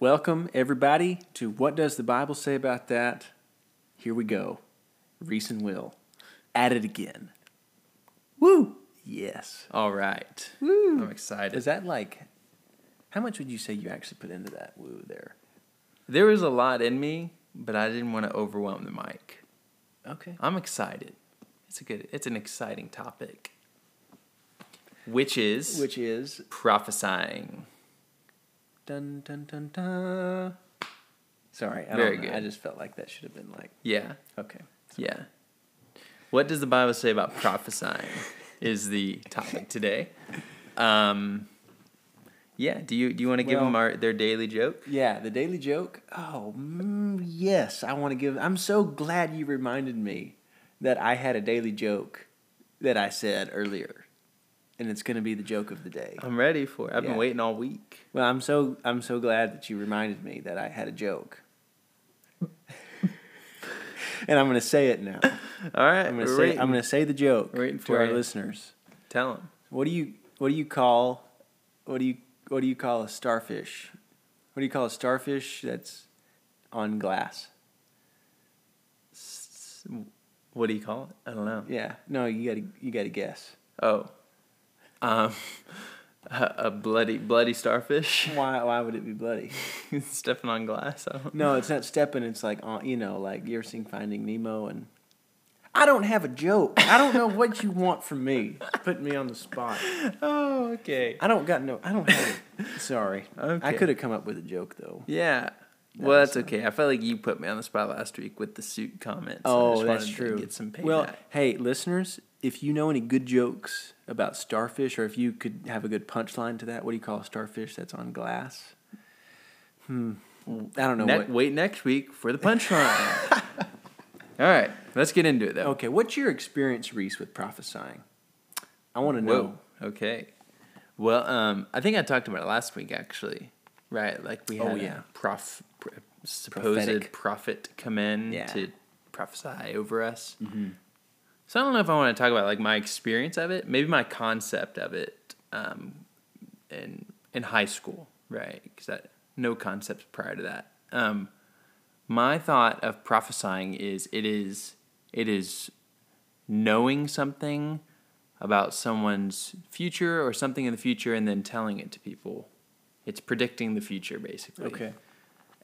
Welcome, everybody, to What Does the Bible Say About That? Here we go. Reese and Will. At it again. Woo! Yes. All right. Woo! I'm excited. Is that like, how much would you say you actually put into that woo there? There was a lot in me, but I didn't want to overwhelm the mic. Okay. I'm excited. It's a good. It's an exciting topic. Which is Which is prophesying. Dun dun dun dun. Sorry, I Very good. I just felt like that should have been like Yeah. okay. Yeah. What does the Bible say about prophesying? is the topic today. Um, yeah. Do you do you want to give Well- them our their daily joke? Yeah, the daily joke. Oh, mm, yes. I want to give. I'm so glad you reminded me that I had a daily joke that I said earlier, and it's going to be the joke of the day. I'm ready for it. I've Yeah. been waiting all week. Well, I'm so I'm so glad that you reminded me that I had a joke, and I'm going to say it now. All right. I'm going to say waiting. I'm going to say the joke to for our you. listeners. Tell them. What do you what do you call what do you what do you call a starfish? What do you call a starfish that's on glass? What do you call it? I don't know. Yeah. No, you got to you got to guess. Oh, um, a, a bloody bloody starfish Why why would it be bloody? stepping on glass. I don't No, it's not stepping. It's like on you know like you ever seen Finding Nemo and. I don't have a joke. I don't know what you want from me. Putting me on the spot. Oh, okay. I don't got no. I don't have. A, sorry. I could have come up with a joke though. Yeah. That Well, that's okay. I felt like you put me on the spot last week with the suit comments. I Oh, just that's wanted to true. Get some payback. Well, hey, listeners, if you know any good jokes about starfish, or if you could have a good punchline to that, what do you call a starfish that's on glass? Hmm. I don't know Ne- what. wait next week for the punchline. All right, let's get into it though. Okay, what's your experience, Reese, with prophesying? I want to know. Whoa. Okay. Well, um, I think I talked about it last week actually. Right, like we Oh, had yeah. a prof, pr- supposed Prophetic. prophet come in Yeah. to prophesy over us. Mm-hmm. So I don't know if I want to talk about like my experience of it, maybe my concept of it, um, in in high school, right? Because I no concepts prior to that. Um, my thought of prophesying is it is it is knowing something about someone's future or something in the future and then telling it to people. It's predicting the future basically. Okay.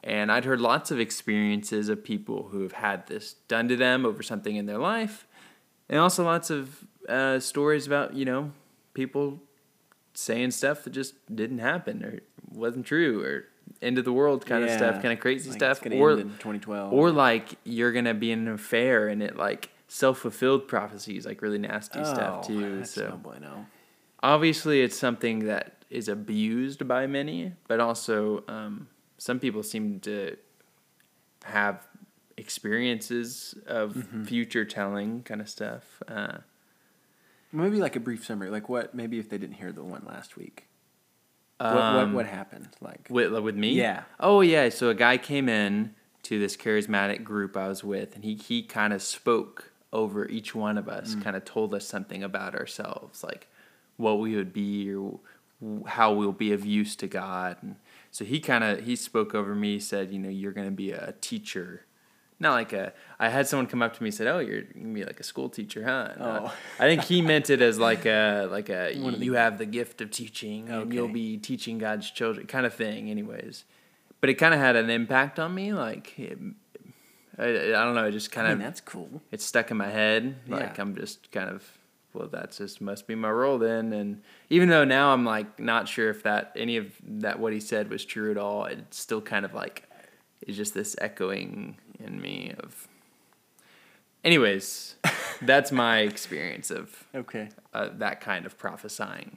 And I'd heard lots of experiences of people who have had this done to them over something in their life, and also lots of uh, stories about you know people saying stuff that just didn't happen or wasn't true or end of the world kind of stuff, kind of crazy Like, stuff, or end in 2012. or like you're gonna be in an affair and it like self fulfilled prophecies, like really nasty oh, stuff too. So no bueno. obviously it's something that is abused by many, but also um, some people seem to have experiences of Mm-hmm. future telling kind of stuff. Uh, Maybe like a brief summary. Like what? Maybe if they didn't hear the one last week. What, what, um, what happened? Like. with with me? Yeah. Oh yeah. So a guy came in to this charismatic group I was with, and he he kind of spoke over each one of Mm. us, kind of told us something about ourselves, like what we would be or how we'll be of use to God. And so he kind of he spoke over me, said, you know, you're going to be a teacher. Not like a. I had someone come up to me and said, "Oh, you're gonna be like a school teacher, huh?" No, uh, Oh. I think he meant it as like a like a of the- you have the gift of teaching and you'll be teaching God's children kind of thing. Anyways, but it kind of had an impact on me. Like it, I, I don't know, it just kind I of mean, that's cool. it stuck in my head. Like Yeah. I'm just kind of well, that's just must be my role then. And even though now I'm like not sure if that any of that what he said was true at all, it's still kind of like it's just this echoing in me of. Anyways, that's my experience of Okay. uh, that kind of prophesying.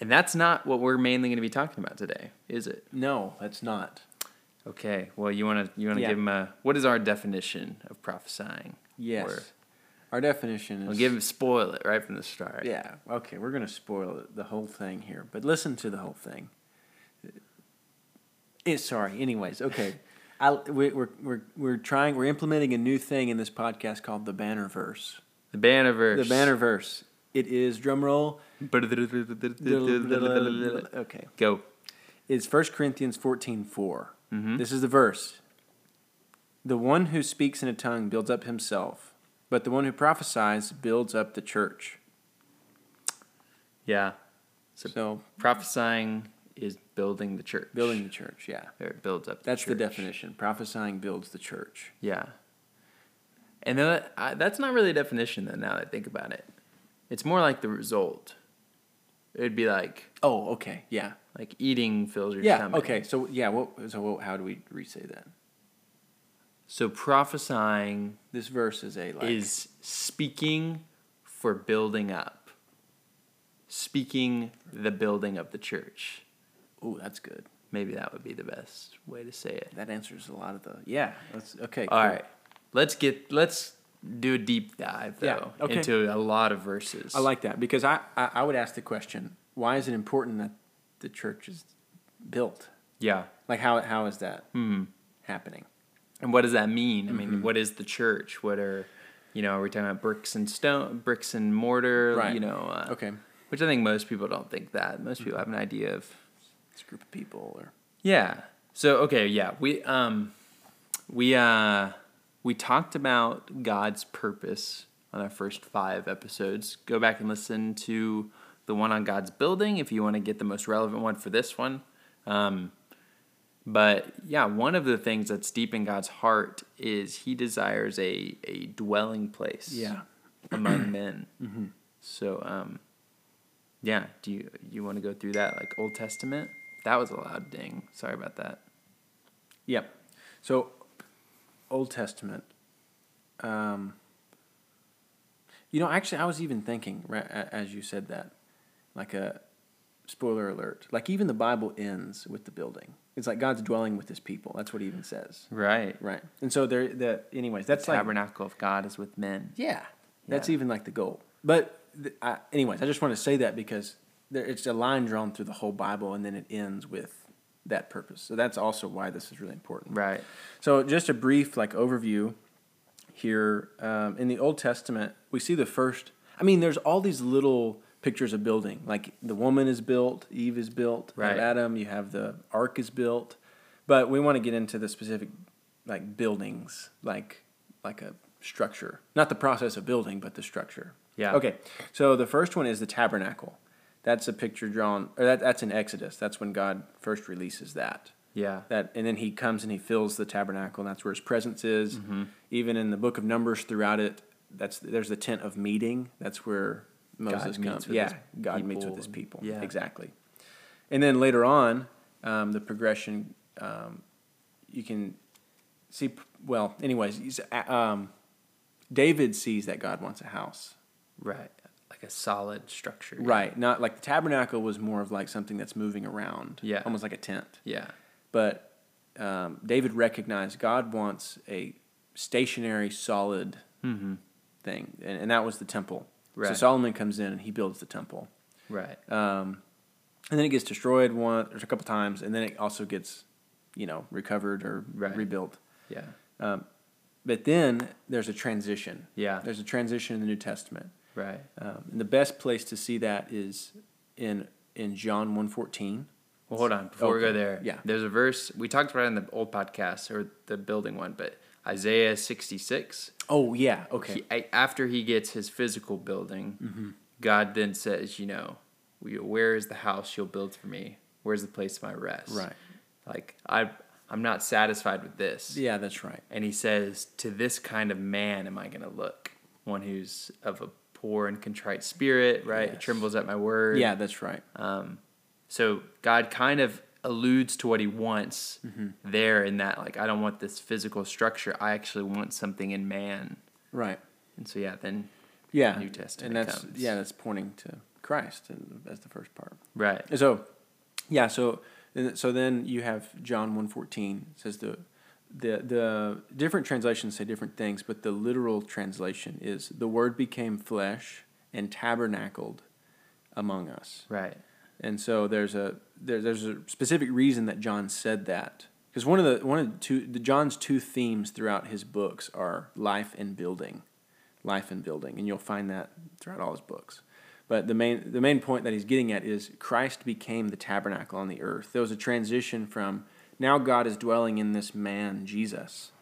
And that's not what we're mainly going to be talking about today, is it? No, that's not. Okay. Well, you want to you want to Yeah. give him a what is our definition of prophesying? Yes. Our definition is. We'll give spoil it right from the start. Yeah. Okay. We're gonna spoil it, the whole thing here, but listen to the whole thing. Eh, sorry. Anyways, okay. I, we, we're we're we're trying. We're implementing a new thing in this podcast called the banner verse. The banner verse. The banner verse. It is drum roll. Okay. Go. Is 1 Corinthians 14 4. Mhm. This is the verse. The one who speaks in a tongue builds up himself, but the one who prophesies builds up the church. Yeah. So, So- Prophesying is building the church. building the church, yeah. Or it builds up. That's the definition. Prophesying builds the church. Yeah. And then I, that's not really a definition, then. Now that I think about it, it's more like the result. It'd be like Oh, okay. Yeah. like eating fills your Yeah. stomach. Okay. So, yeah. What, so, what, how do we re-say that? So prophesying This verse is a like. is speaking for building up. Speaking the building of the church. Oh, that's good. Maybe that would be the best way to say it. That answers a lot of the. Yeah. That's okay. All cool. right. Let's get let's do a deep dive Yeah, though okay. into a lot of verses. I like that because I, I, I would ask the question why is it important that the church is built? Yeah. Like, how, how is that Hmm. happening? And what does that mean? I Mm-hmm. mean, what is the church? What are, you know, are we talking about bricks and stone, bricks and mortar? Right. You know, uh, Okay. which I think most people don't think that. Most people have an idea of, This group of people or. yeah. So okay, yeah, we um, we uh, we talked about God's purpose on our first five episodes. Go back and listen to the one on God's building if you want to get the most relevant one for this one. Um, but yeah, one of the things that's deep in God's heart is He desires a a dwelling place. Yeah. among men. So um, yeah, do you you want to go through that like Old Testament? That was a loud ding. Sorry about that. Yep. So, Old Testament. Um, you know, actually, I was even thinking right, as you said that, like a spoiler alert. Like even the Bible ends with the building. It's like God's dwelling with His people. That's what it even says. Right. Right. And so there. The anyways, that's the like tabernacle of God is with men. yeah. That's even like the goal. But th- I, anyways, I just want to say that because there, it's a line drawn through the whole Bible, and then it ends with that purpose. So that's also why this is really important. Right. So just a brief like overview here um, in the Old Testament, we see the first. I mean, there's all these little pictures of building. Like the woman is built, Eve is built, Right. Adam, you have the ark is built, but we want to get into the specific like buildings, like like a structure, not the process of building, but the structure. Yeah. Okay. So the first one is the tabernacle. That's a picture drawn, or that, that's in Exodus. That's when God first releases that Yeah. that and then he comes and he fills the tabernacle and that's where his presence is Mm-hmm. even in the book of numbers throughout it that's there's the tent of meeting that's where moses meets comes yeah god meets with his people yeah. exactly and then later on um, the progression um, you can see well anyways um, david sees that god wants a house Right. Like a solid structure. right not like the tabernacle was more of like something that's moving around Yeah. almost like a tent Yeah. but um, David recognized God wants a stationary, solid Mm-hmm. thing, and, and that was the temple. So Solomon comes in and he builds the temple, Right. um, and then it gets destroyed one or a couple times, and then it also gets, you know, recovered or Right. rebuilt. Yeah. Um, but then there's a transition. Yeah. There's a transition in the New Testament, Right. um, and the best place to see that is in in John one fourteen. Well, hold on. Before we go there, Yeah. there's a verse we talked about it in the old podcast or the building one, but Isaiah 66. Oh yeah, okay. He, after he gets his physical building, Mm-hmm. God then says, you know, where is the house you'll build for me? Where's the place of my rest? Right. Like I, I'm not satisfied with this. yeah, that's right. And he says, to this kind of man am I going to look, one who's of a poor and contrite spirit, right? Yes. Trembles at my word. Yeah, that's right. Um, so God kind of alludes to what he wants Mm-hmm. there in that, like, I don't want this physical structure. I actually want something in man. Right. And so, yeah, then, Yeah, New Testament and that's comes. yeah, that's pointing to Christ and as the first part. right. And so, yeah, so so then you have John one fourteen says the the the different translations say different things, but the literal translation is the Word became flesh and tabernacled among us. Right. And so there's a there, there's a specific reason that John said that because one of the one of the two the John's two themes throughout his books are life and building, life and building, and you'll find that throughout all his books. But the main the main point that he's getting at is Christ became the tabernacle on the earth. There was a transition from now God is dwelling in this man Jesus,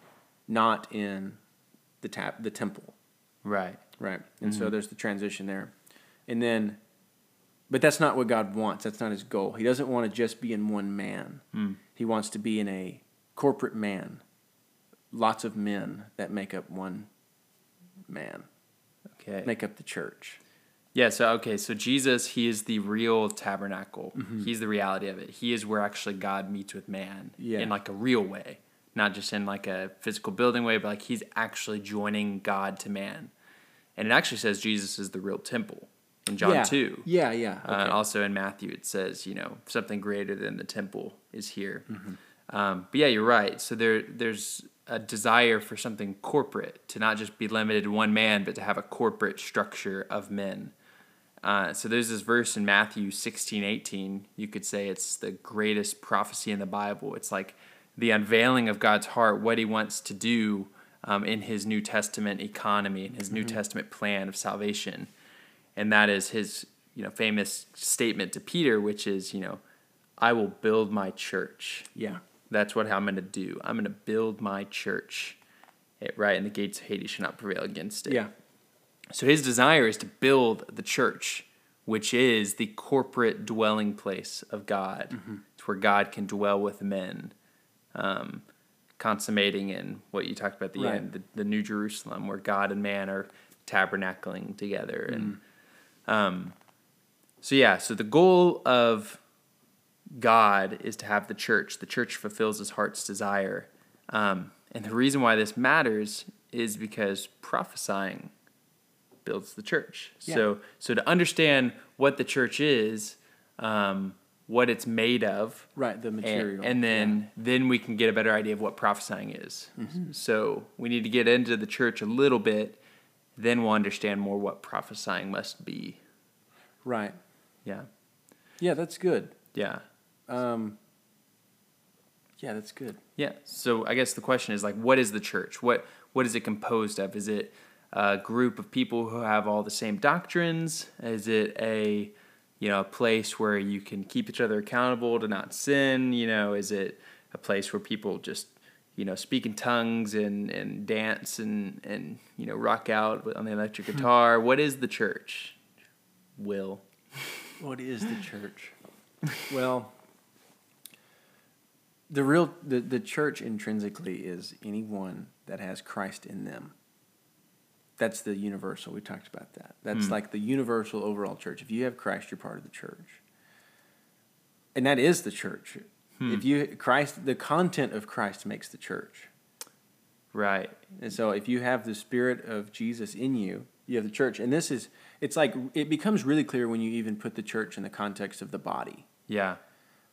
not in the tap the temple. Right. Right. And so mm-hmm. there's the transition there. And then but that's not what God wants. That's not his goal. He doesn't want to just be in one man. Mm. He wants to be in a corporate man. Lots of men that make up one man. Okay. Make up the church. Yeah, so okay, so Jesus, he is the real tabernacle. Mm-hmm. He's the reality of it. He is where actually God meets with man Yeah. in like a real way, not just in like a physical building way, but like he's actually joining God to man. And it actually says Jesus is the real temple in John yeah. 2. Yeah, yeah. Uh, also in Matthew, it says, you know, something greater than the temple is here. Mm-hmm. Um, but yeah, you're right. So there, there's a desire for something corporate to not just be limited to one man, but to have a corporate structure of men. Uh, so there's this verse in Matthew 16, 18. You could say it's the greatest prophecy in the Bible. It's like the unveiling of God's heart, what he wants to do um, in his New Testament economy, in his New Testament plan of salvation and that is his you know famous statement to Peter, which is you know, I will build my church. yeah. That's what I'm going to do. I'm going to build my church, It- right? And the gates of Hades shall not prevail against it. Yeah. So his desire is to build the church, which is the corporate dwelling place of God. Mm-hmm. It's where God can dwell with men, um, consummating in what you talked about at the Right. end, the, the New Jerusalem, where God and man are tabernacling together. And mm. Um, so yeah, so the goal of God is to have the church. The church fulfills his heart's desire. Um, and the reason why this matters is because prophesying builds the church. Yeah. So, so to understand what the church is, um, what it's made of, Right, the material. and then then we can get a better idea of what prophesying is. Mm-hmm. So we need to get into the church a little bit, then we'll understand more what prophesying must be. Right. Yeah, Yeah, that's good. yeah. Um, yeah, that's good. Yeah. So I guess the question is like, what is the church? What what is it composed of? Is it a group of people who have all the same doctrines? Is it a you know a place where you can keep each other accountable to not sin? You know, is it a place where people just you know speak in tongues and and dance and and you know rock out on the electric guitar? what is the church? Will. What is the church? well, the real the, the church intrinsically is anyone that has Christ in them. That's the universal. We talked about that. That's Hmm. like the universal overall church. If you have Christ, you're part of the church. And that is the church. Hmm. If you Christ the content of Christ makes the church. Right. And so if you have the spirit of Jesus in you, you have the church. And this is it's like it becomes really clear when you even put the church in the context of the body. Yeah.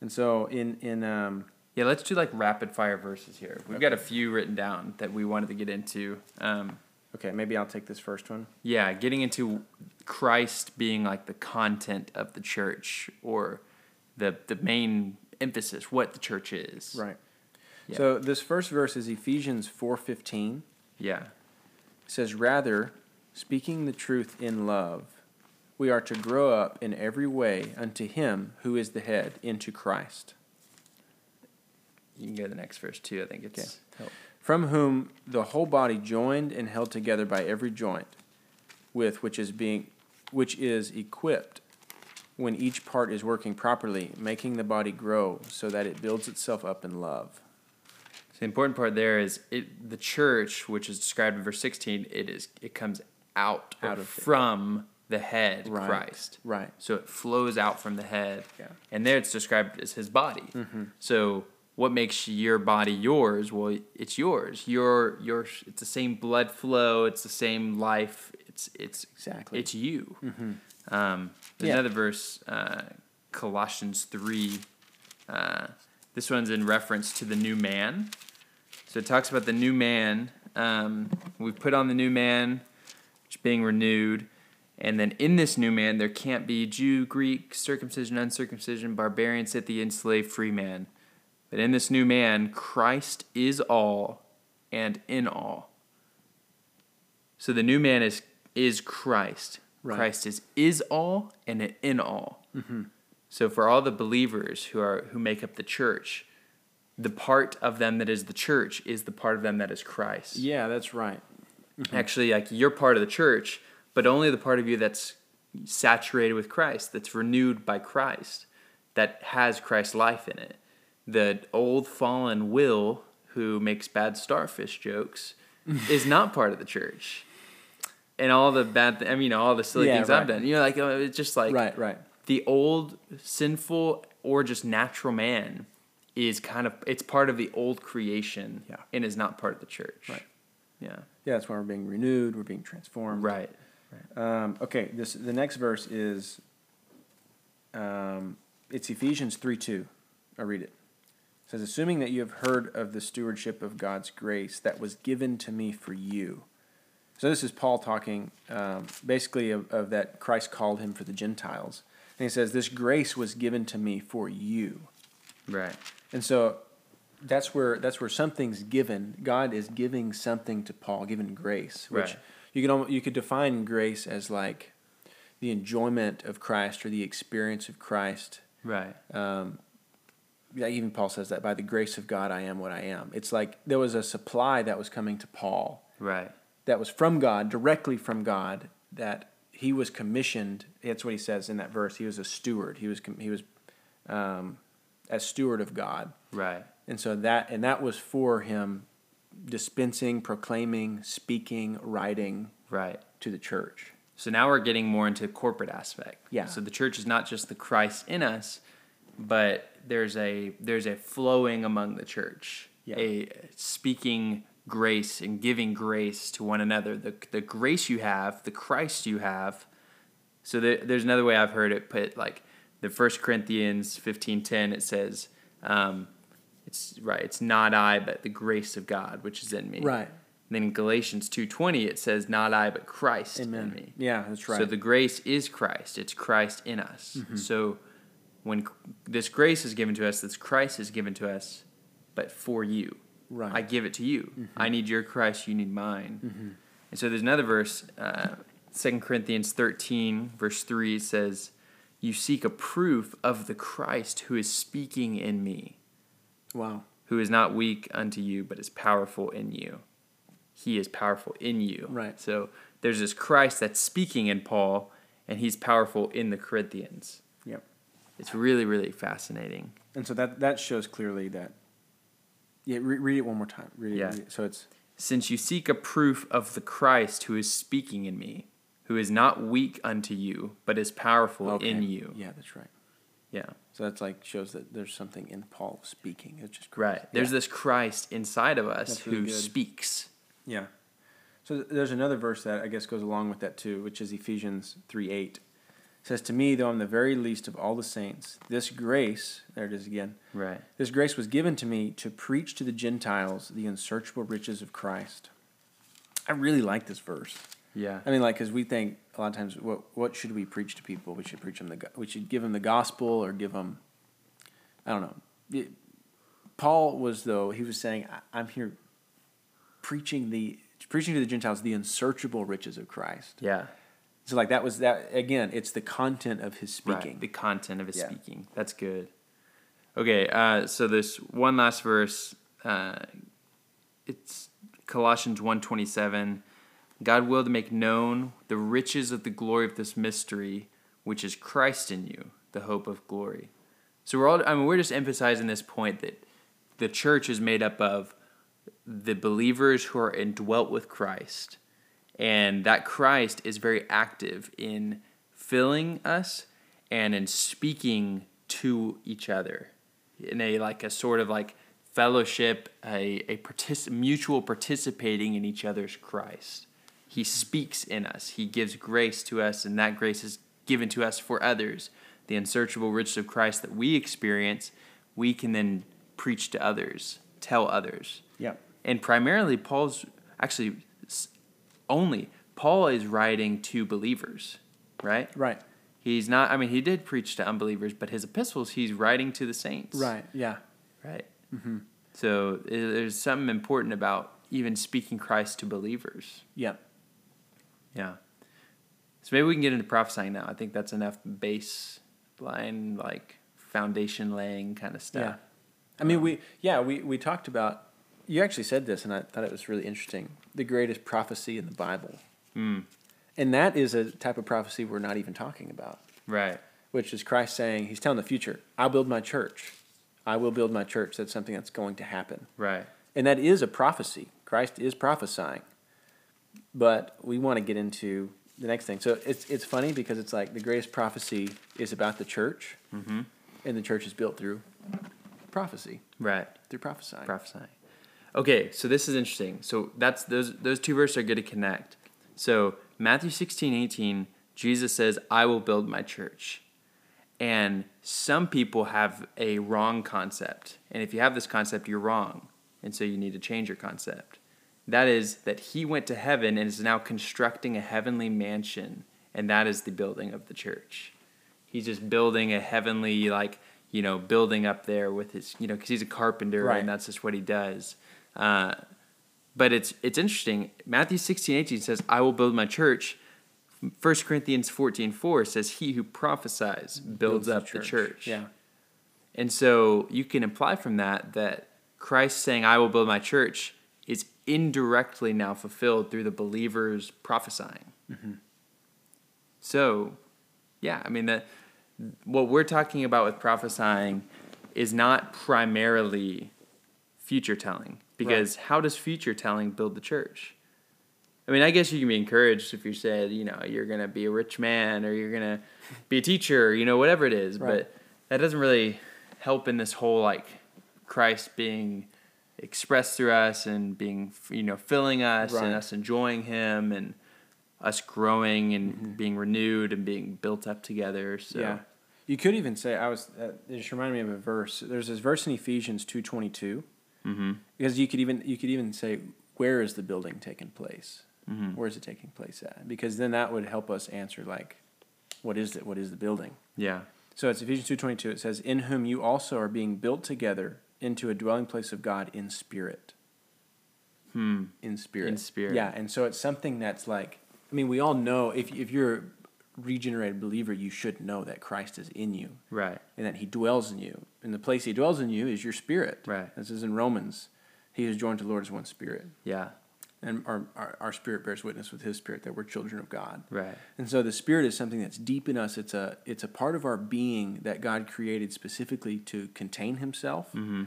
And so in in um, Yeah, let's do like rapid fire verses here. We've got a few written down that we wanted to get into. Um, okay, maybe I'll take this first one. yeah, getting into Christ being like the content of the church or the the main emphasis, what the church is. Right. Yeah. So this first verse is Ephesians 4:15. Yeah. It says rather speaking the truth in love we are to grow up in every way unto him who is the head into Christ You can go to the next verse too. I think it's help. from whom the whole body joined and held together by every joint with which is being which is equipped when each part is working properly making the body grow so that it builds itself up in love So the important part there is it the church, which is described in verse sixteen, it is it comes out, Out of it. from the head, Right. Christ. right So it flows out from the head. Yeah. And there it's described as his body. Mm-hmm. So what makes your body yours? Well, it's yours. Your your it's the same blood flow. It's the same life. It's it's exactly it's you. mm-hmm. Um, there's Yeah. another verse, uh, Colossians three. Uh, this one's in reference to the new man. So it talks about the new man. Um, we put on the new man, which being renewed. And then in this new man, there can't be Jew, Greek, circumcision, uncircumcision, barbarian, Scythian, slave, free man. But in this new man, Christ is all and in all. So the new man is is Christ. Right. Christ is is all and in all. Mm-hmm. So for all the believers who are who make up the church, the part of them that is the church is the part of them that is Christ. Yeah, that's right. Mm-hmm. Actually, like you're part of the church, but only the part of you that's saturated with Christ, that's renewed by Christ, that has Christ's life in it. The old fallen Will who makes bad starfish jokes is not part of the church. And all the bad, th- I mean, all the silly Yeah, things I've done. You know, like uh, it's just like right, right. the old sinful or just natural man is kind of it's part of the old creation Yeah. and is not part of the church. Right. Yeah. Yeah, that's why we're being renewed, we're being transformed. Right. Um, okay, this the next verse is um, it's Ephesians three two. I'll read it. It says, "Assuming that you have heard of the stewardship of God's grace that was given to me for you." So this is Paul talking, um, basically of, of that Christ called him for the Gentiles, and he says, "This grace was given to me for you." Right. And so that's where that's where something's given. God is giving something to Paul, giving grace, which Right. you could almo- you could define grace as like the enjoyment of Christ or the experience of Christ. Right. Um, yeah, even Paul says that by the grace of God I am what I am. It's like there was a supply that was coming to Paul Right. That was from God, directly from God, that he was commissioned. That's what he says in that verse. He was a steward. He was he was um, a steward of God. Right. And so that and that was for him dispensing, proclaiming, speaking, writing Right. to the church. So now we're getting more into corporate aspect. Yeah. So the church is not just the Christ in us, but there's a there's a flowing among the church, Yeah. a speaking grace and giving grace to one another. The the grace you have, the Christ you have. So there, there's another way I've heard it put, like the First Corinthians fifteen ten. It says, um, it's right. It's not I, but the grace of God which is in me. Right. then in Galatians two twenty, it says, not I, but Christ in Amen. me. Yeah, that's right. So the grace is Christ. It's Christ in us. Mm-hmm. So when this grace is given to us, this Christ is given to us, but for you. Right. I give it to you. I need your Christ. You need mine. Mm-hmm. And so there's another verse, uh, 2 Corinthians 13, verse 3 says, You seek a proof of the Christ who is speaking in me, wow. who is not weak unto you, but is powerful in you. He is powerful in you. Right. So there's this Christ that's speaking in Paul, and he's powerful in the Corinthians. Yep. It's really, really fascinating. And so that that shows clearly that. Yeah, re- read it one more time. Read it, Yeah. read it. So it's Since you seek a proof of the Christ who is speaking in me, who is not weak unto you, but is powerful okay. in you. Yeah, that's right. Yeah. So that's like shows that there's something in Paul speaking. It's just Right. There's Yeah. this Christ inside of us really who good. speaks. Yeah. So there's another verse that I guess goes along with that too, which is Ephesians 3 8. Says, To me, though I'm the very least of all the saints, this grace, there it is again, Right. this grace was given to me to preach to the Gentiles the unsearchable riches of Christ. I really like this verse. Yeah. I mean, like, because we think a lot of times, what what should we preach to people? We should preach them the, we should give them the gospel or give them, I don't know. It- Paul was though he was saying, I, I'm here preaching the preaching to the Gentiles the unsearchable riches of Christ. Yeah. So like that was that again. It's the content of his Right, speaking. The content of his Yeah. speaking. That's good. Okay, uh, so this one last verse. Uh, it's Colossians 1.27. God willed to make known the riches of the glory of this mystery, which is Christ in you, the hope of glory. So we're all. I mean, we're just emphasizing this point that the church is made up of the believers who are indwelt with Christ, and that Christ is very active in filling us and in speaking to each other in a like a sort of like fellowship, a a partic- mutual participating in each other's Christ. He speaks in us. He gives grace to us, and that grace is given to us for others. The unsearchable riches of Christ that we experience, we can then preach to others, tell others. yeah. And primarily, Paul's actually only Paul is writing to believers, right? Right. He's not. I mean, he did preach to unbelievers, but his epistles, he's writing to the saints, Right. Yeah. Right. Mm-hmm. So there's something important about even speaking Christ to believers. Yeah. Yeah. So maybe we can get into prophesying now. I think that's enough baseline, like foundation laying kind of stuff. Yeah. I mean, um, we yeah we we talked about. You actually said this, and I thought it was really interesting. The greatest prophecy in the Bible, Mm, and that is a type of prophecy we're not even talking about, right. which is Christ saying He's telling the future, "I'll build my church. I will build my church." That's something that's going to happen, Right. and that is a prophecy. Christ is prophesying, but we want to get into the next thing. So it's it's funny because it's like the greatest prophecy is about the church, Mm-hmm. and the church is built through prophecy, Right. through prophesying. prophesying. Okay, so this is interesting. So that's those those two verses are going to connect. So Matthew 16, 18, Jesus says, I will build my church. And some people have a wrong concept. And if you have this concept, you're wrong. And so you need to change your concept. That is that he went to heaven and is now constructing a heavenly mansion, and that is the building of the church. He's just building a heavenly, like, you know, building up there with his, you know, because he's a carpenter Right. and that's just what he does. Uh, but it's it's interesting. Matthew 16, 18 says, I will build my church. 1 Corinthians 14, 4 says, He who prophesies builds, up the church. Yeah. And so you can imply from that that Christ saying, I will build my church is indirectly now fulfilled through the believers prophesying. So, yeah, I mean, that what we're talking about with prophesying is not primarily future telling because how does future telling build the church? I mean, I guess you can be encouraged if you said, you know, you're going to be a rich man or you're going to be a teacher, you know, whatever it is. Right. But that doesn't really help in this whole like Christ being expressed through us and being, you know, filling us Right. and us enjoying Him and us growing and being renewed and being built up together. So, Yeah. You could even say I was. Uh, it just reminded me of a verse. There's this verse in Ephesians two twenty two. Mm-hmm, Because you could even you could even say where is the building taking place? mm-hmm. Where is it taking place at? Because then that would help us answer like, what is it? What is the building? yeah, So it's Ephesians two twenty two. It says, "In whom you also are being built together into a dwelling place of God in spirit." hmm, In spirit. In spirit. Yeah, and so it's something that's like. I mean, we all know if if you're regenerated believer, you should know that Christ is in you right, and that he dwells in you. And the place he dwells in you is your spirit. Right. This is in Romans. He is joined to the Lord as one spirit. yeah, And our, our, our spirit bears witness with his spirit that we're children of God. right, And so the spirit is something that's deep in us. It's a it's a part of our being that God created specifically to contain himself, mm-hmm,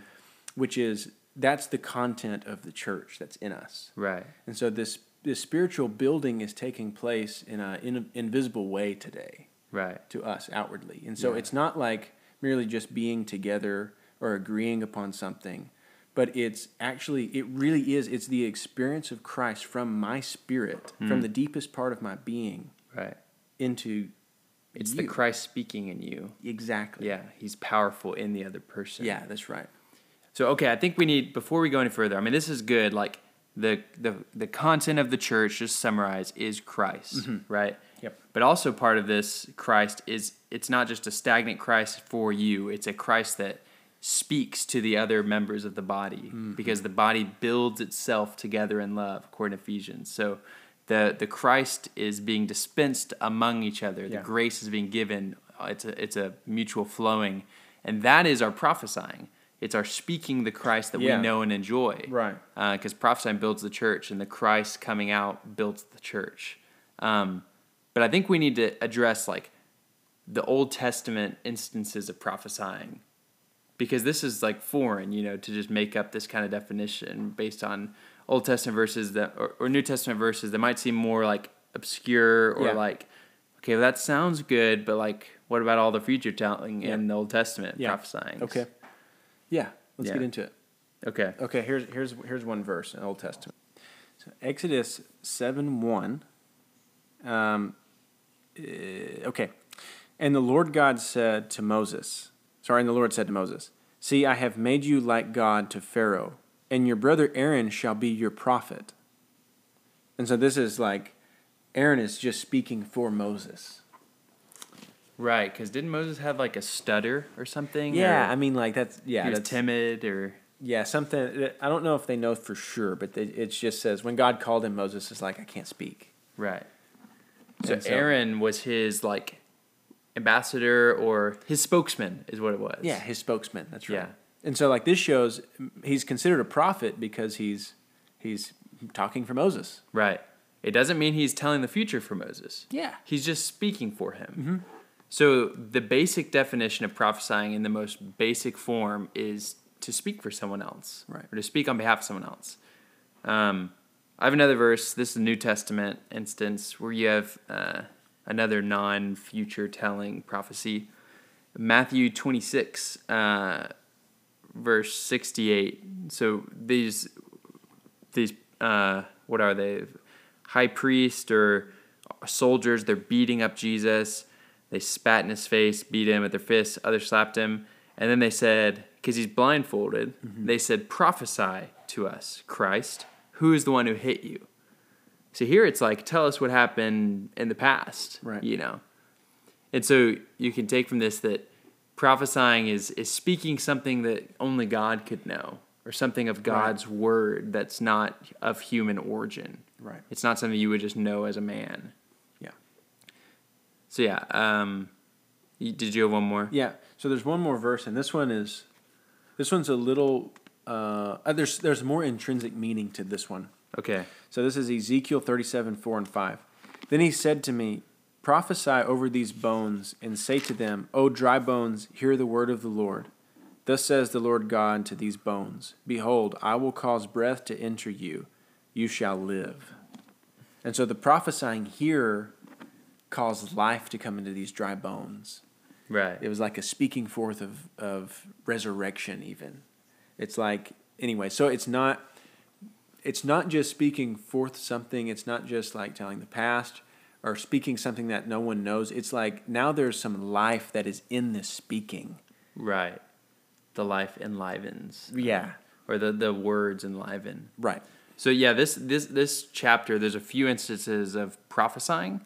which is that's the content of the church that's in us. right, And so this this spiritual building is taking place in an in, invisible way today right, to us outwardly. And so Yeah. it's not like merely just being together or agreeing upon something, but it's actually, it really is, it's the experience of Christ from my spirit, from Mm. the deepest part of my being right. into It's you. the Christ speaking in you. Exactly. Yeah, he's powerful in the other person. Yeah, that's right. So okay, I think we need before we go any further. I mean, this is good. Like the the the content of the church, just summarize, is Christ, mm-hmm. right? Yep. But also part of this Christ is it's not just a stagnant Christ for you. It's a Christ that speaks to the other members of the body mm-hmm. because the body builds itself together in love, according to Ephesians. So the the Christ is being dispensed among each other. The grace is being given. It's a it's a mutual flowing, and that is our prophesying. It's our speaking the Christ that Yeah. we know and enjoy. Right. Because prophesying builds the church, and the Christ coming out builds the church. Um, but I think we need to address like the Old Testament instances of prophesying, because this is like foreign, you know, to just make up this kind of definition based on Old Testament verses that or, or New Testament verses that might seem more like obscure or Yeah. like, okay, well that sounds good, but like, what about all the future telling Yeah. in the Old Testament Yeah. prophesying? Okay. Yeah, let's Yeah. get into it. Okay. Okay, here's here's here's one verse in the Old Testament. So Exodus seven one. Um, eh, okay, and the Lord God said to Moses, sorry, and the Lord said to Moses, "See, I have made you like God to Pharaoh, and your brother Aaron shall be your prophet." And so this is like, Aaron is just speaking for Moses. Right, because didn't Moses have like a stutter or something? Yeah, or I mean, like that's yeah, he was that's, timid or Yeah, something. I don't know if they know for sure, but they, it just says when God called him, Moses is like, I can't speak. right. So, so- Aaron was his like ambassador or his spokesman is what it was. Yeah, his spokesman. That's right. Yeah. And so like this shows he's considered a prophet because he's he's talking for Moses. Right. It doesn't mean he's telling the future for Moses. Yeah. He's just speaking for him. Mm-hmm. So the basic definition of prophesying in the most basic form is to speak for someone else, Right. Or to speak on behalf of someone else. Um, I have another verse. This is a New Testament instance where you have uh, another non-future telling prophecy. Matthew twenty six, uh, verse sixty eight. So these these uh, what are they? High priest or soldiers? They're beating up Jesus. They spat in his face, beat him with their fists. Others slapped him, and then they said, because he's blindfolded, mm-hmm. they said, "Prophesy to us, Christ. Who is the one who hit you?" So here it's like, tell us what happened in the past, Right. You know, and so you can take from this that prophesying is is speaking something that only God could know, or something of God's word that's not of human origin. Right. It's not something you would just know as a man. So yeah, um, you, did you have one more? Yeah. So there's one more verse, and this one is, this one's a little. Uh, uh, there's there's more intrinsic meaning to this one. Okay. So this is Ezekiel 37, 4 and 5. Then he said to me, Prophesy over these bones, and say to them, O dry bones, hear the word of the Lord. Thus says the Lord God to these bones Behold, I will cause breath to enter you, you shall live. And so the prophesying here caused life to come into these dry bones. Right. It was like a speaking forth of, of resurrection, even. It's like, anyway, so it's not. It's not just speaking forth something. It's not just like telling the past or speaking something that no one knows. It's like now there's some life that is in this speaking. Right. The life enlivens. Yeah. Or the, the words enliven. Right. So yeah, this this this chapter, there's a few instances of prophesying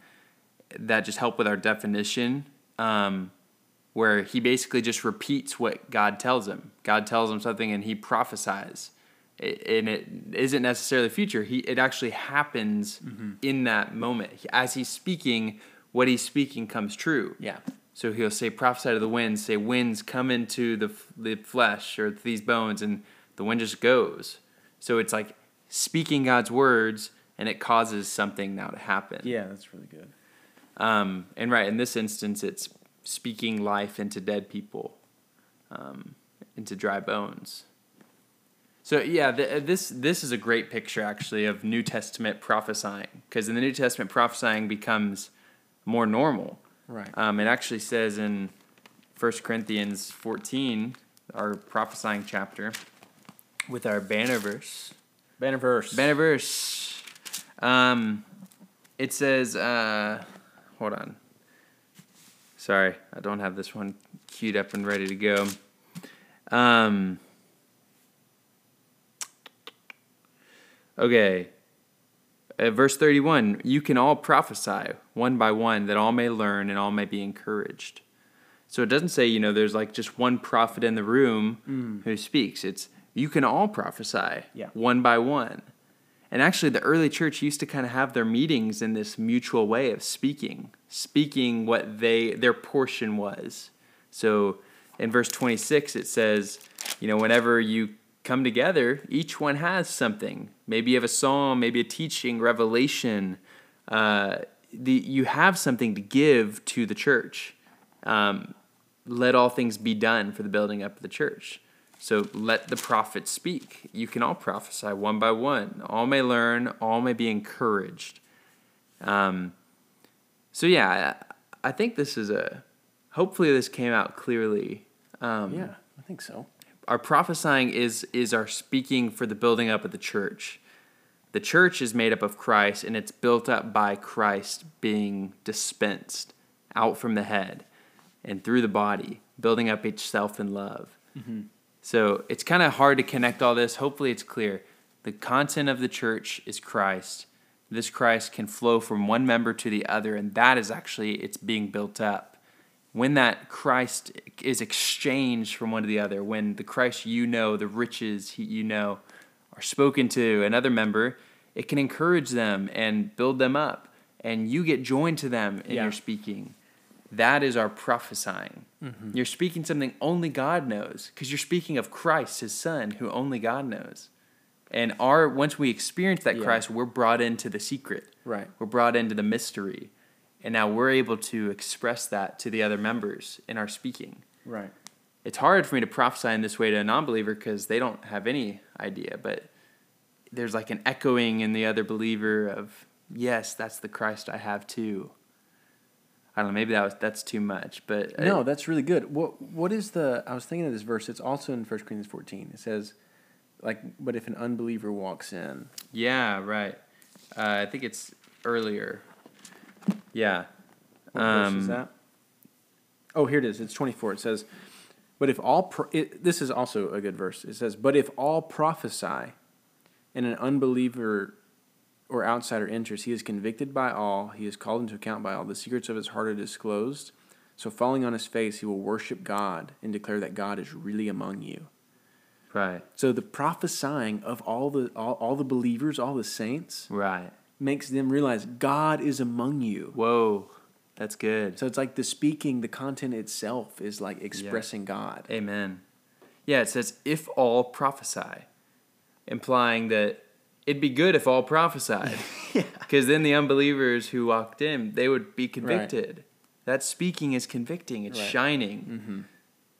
that just help with our definition, um, where he basically just repeats what God tells him. God tells him something, and he prophesies, it, and it isn't necessarily the future. He it actually happens in that moment as he's speaking. What he's speaking comes true. Yeah. So he'll say, prophesy to the winds, say, winds come into the, the flesh or these bones, and the wind just goes. So it's like speaking God's words, and it causes something now to happen. Yeah, that's really good. Um, and right, in this instance, it's speaking life into dead people, um, into dry bones. So yeah, th- this this is a great picture actually of New Testament prophesying because in the New Testament prophesying becomes more normal. Right. Um, it actually says in 1 Corinthians 14, our prophesying chapter, with our banner verse. Banner verse. Banner verse. Um, it says, uh, hold on. Sorry, I don't have this one queued up and ready to go. Um, okay. Uh, verse 31 You can all prophesy one by one, that all may learn and all may be encouraged. So it doesn't say, you know, there's like just one prophet in the room who speaks. It's you can all prophesy Yeah. one by one. And actually, the early church used to kind of have their meetings in this mutual way of speaking, speaking what they their portion was. So in verse 26, it says, you know, whenever you come together, each one has something. Maybe you have a psalm, maybe a teaching, revelation. Uh, the, you have something to give to the church. Um, let all things be done for the building up of the church. So let the prophets speak. You can all prophesy one by one. All may learn, all may be encouraged. Um, so yeah, I, think this is a. Hopefully, this came out clearly. Um, Yeah, I think so. our prophesying is is our speaking for the building up of the church. The church is made up of Christ, and it's built up by Christ being dispensed out from the head and through the body, building up itself in love. So it's kind of hard to connect all this. Hopefully, it's clear. The content of the church is Christ. This Christ can flow from one member to the other, and that is actually it's being built up. When that Christ is exchanged from one to the other, when the Christ you know, the riches he, you know, are spoken to another member, it can encourage them and build them up. and you get joined to them in Yeah. your speaking, that is our prophesying. Mm-hmm. You're speaking something only God knows because you're speaking of Christ, his son, who only God knows. And our once we experience that Yeah. Christ, we're brought into the secret. Right. We're brought into the mystery. And now we're able to express that to the other members in our speaking. Right. It's hard for me to prophesy in this way to a non believer because they don't have any idea, but there's like an echoing in the other believer of, yes, that's the Christ I have too. I don't know, maybe that was that's too much, but uh, No, that's really good. What what is the? I was thinking of this verse. It's also in 1 Corinthians fourteen. It says, like, but if an unbeliever walks in, yeah, right. Uh, I think it's earlier. Yeah. what verse Um, is that? Oh, here it is. It's twenty four. It says, but if all pro- it, this is also a good verse. It says, but if all prophesy, and an unbeliever or outsider enters, he is convicted by all. He is called into account by all. The secrets of his heart are disclosed. So, falling on his face, he will worship God and declare that God is really among you. Right. So the prophesying of all the all, all the believers, all the saints, Right. makes them realize God is among you. Whoa. That's good. So it's like the speaking, the content itself is like expressing God. Amen. Yeah, it says, if all prophesy, implying that it'd be good if all prophesied. Yeah. Because then the unbelievers who walked in, they would be convicted. Right. That speaking is convicting, it's Right. shining. Mm-hmm.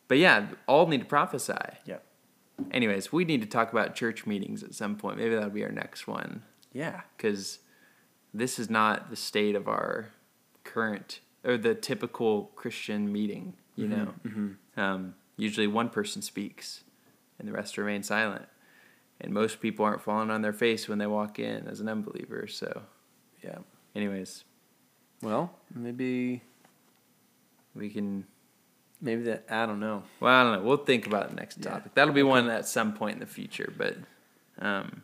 But yeah, all need to prophesy. Yeah. Anyways, we need to talk about church meetings at some point. Maybe that'll be our next one. Yeah. Because this is not the state of our current, or the typical Christian meeting, you know? Mm-hmm. Um, usually one person speaks and the rest remain silent. And most people aren't falling on their face when they walk in as an unbeliever. So, Yeah. anyways, Well, maybe we can. maybe that I don't know. Well, I don't know. We'll think about the next Yeah. topic. That'll be one at some point in the future. But um,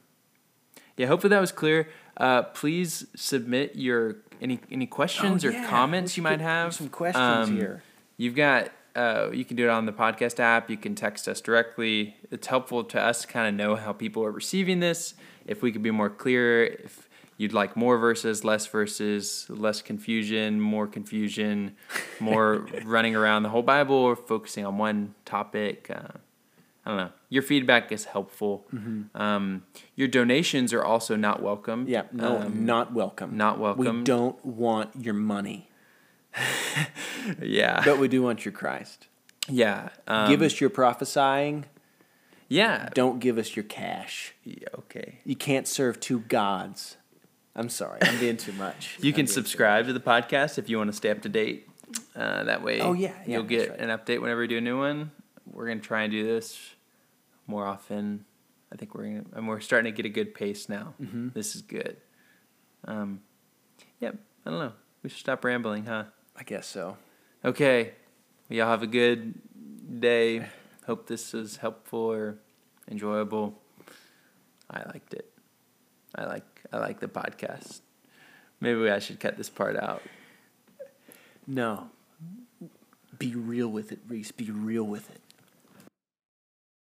yeah, hopefully that was clear. Uh, please submit your any any questions Oh, or yeah. comments We you might have. some questions Um, here. You've got. Uh, you can do it on the podcast app. You can text us directly. It's helpful to us to kind of know how people are receiving this. If we could be more clear, if you'd like more verses, less verses, less confusion, more confusion, more running around the whole Bible, or focusing on one topic. Uh, I don't know. Your feedback is helpful. Um, your donations are also not welcome. Yeah. No, Um, not welcome. not welcome. We don't want your money, yeah. but we do want your Christ. yeah. Um, give us your prophesying. Yeah. Don't give us your cash. yeah. Okay. You can't serve two gods. I'm sorry. I'm being too much. You I'm can subscribe to the podcast if you want to stay up to date. Uh, that way, Oh, yeah, yeah, you'll get right. an update whenever we do a new one. We're gonna try and do this more often. I think we're gonna, and we're starting to get a good pace now. Mhm. This is good. Um, yep. I don't know. We should stop rambling, huh? I guess so. Okay. Y'all have a good day. Hope this was helpful or enjoyable. I liked it. I like I like the podcast. Maybe I should cut this part out. No. Be real with it, Reese. Be real with it.